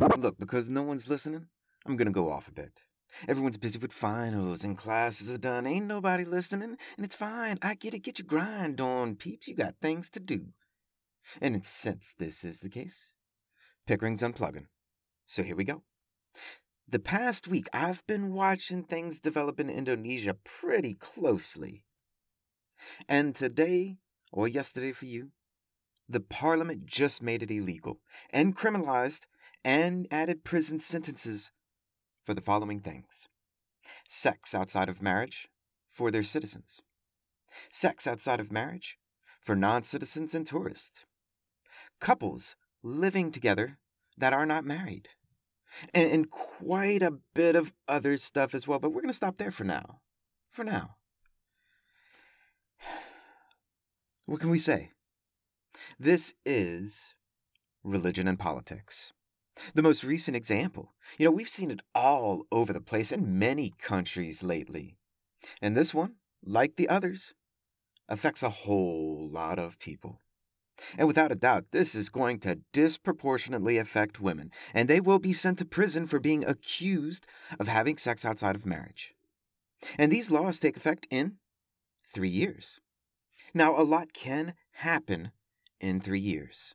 Look, because no one's listening, I'm gonna go off a bit. Everyone's busy with finals and classes are done. Ain't nobody listening, and it's fine. I get it. Get your grind on, peeps. You got things to do. And since this is the case, Pickering's unplugging. So here we go. The past week, I've been watching things develop in Indonesia pretty closely. And today, or yesterday for you, the parliament just made it illegal and criminalized and added prison sentences for the following things sex outside of marriage for their citizens, sex outside of marriage for non citizens and tourists, couples living together that are not married, and, and quite a bit of other stuff as well. But we're going to stop there for now. For now. What can we say? This is religion and politics. The most recent example. You know, we've seen it all over the place in many countries lately. And this one, like the others, affects a whole lot of people. And without a doubt, this is going to disproportionately affect women, and they will be sent to prison for being accused of having sex outside of marriage. And these laws take effect in three years. Now, a lot can happen in three years.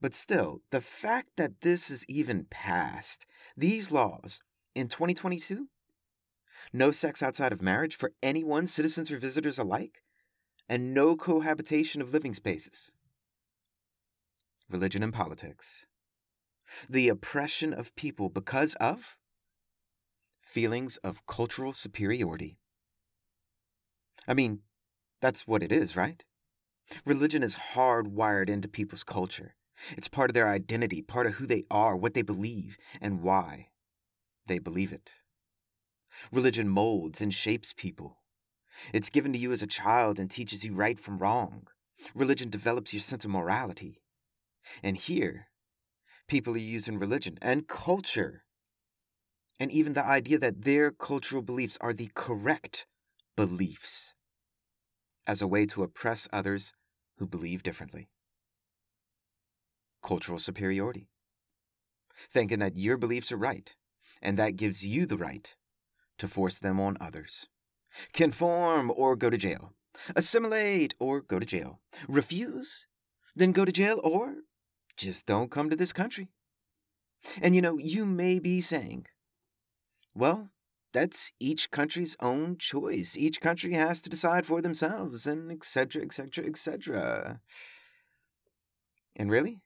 But still, the fact that this is even passed, these laws, in 2022, no sex outside of marriage for anyone, citizens or visitors alike, and no cohabitation of living spaces. Religion and politics. The oppression of people because of feelings of cultural superiority. I mean, that's what it is, right? Religion is hardwired into people's culture. It's part of their identity, part of who they are, what they believe, and why they believe it. Religion molds and shapes people. It's given to you as a child and teaches you right from wrong. Religion develops your sense of morality. And here, people are using religion and culture, and even the idea that their cultural beliefs are the correct beliefs, as a way to oppress others who believe differently. Cultural superiority. Thinking that your beliefs are right, and that gives you the right to force them on others. Conform or go to jail. Assimilate or go to jail. Refuse? Then go to jail or just don't come to this country. And you know, you may be saying, well, that's each country's own choice. Each country has to decide for themselves, and etc., etc., etc. And really?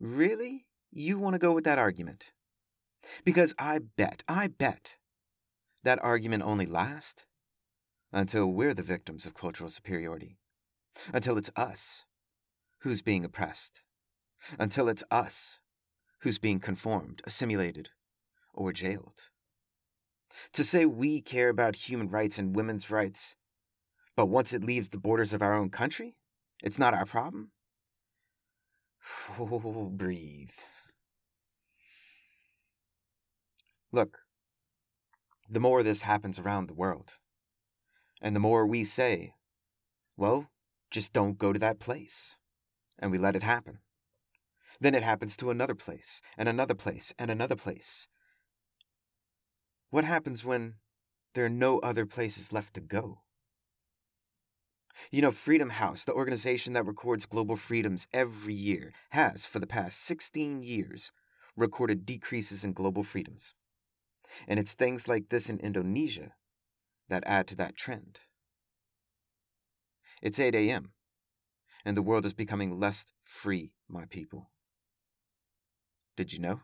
Really? You want to go with that argument? Because I bet, I bet that argument only lasts until we're the victims of cultural superiority, until it's us who's being oppressed, until it's us who's being conformed, assimilated, or jailed. To say we care about human rights and women's rights, but once it leaves the borders of our own country, it's not our problem? Breathe. Look, the more this happens around the world. And the more we say, well, just don't go to that place. And we let it happen. Then it happens to another place, and another place, and another place. What happens when there are no other places left to go? You know, Freedom House, the organization that records global freedoms every year, has, for the past 16 years, recorded decreases in global freedoms. And it's things like this in Indonesia that add to that trend. It's 8 a.m., and the world is becoming less free, my people. Did you know?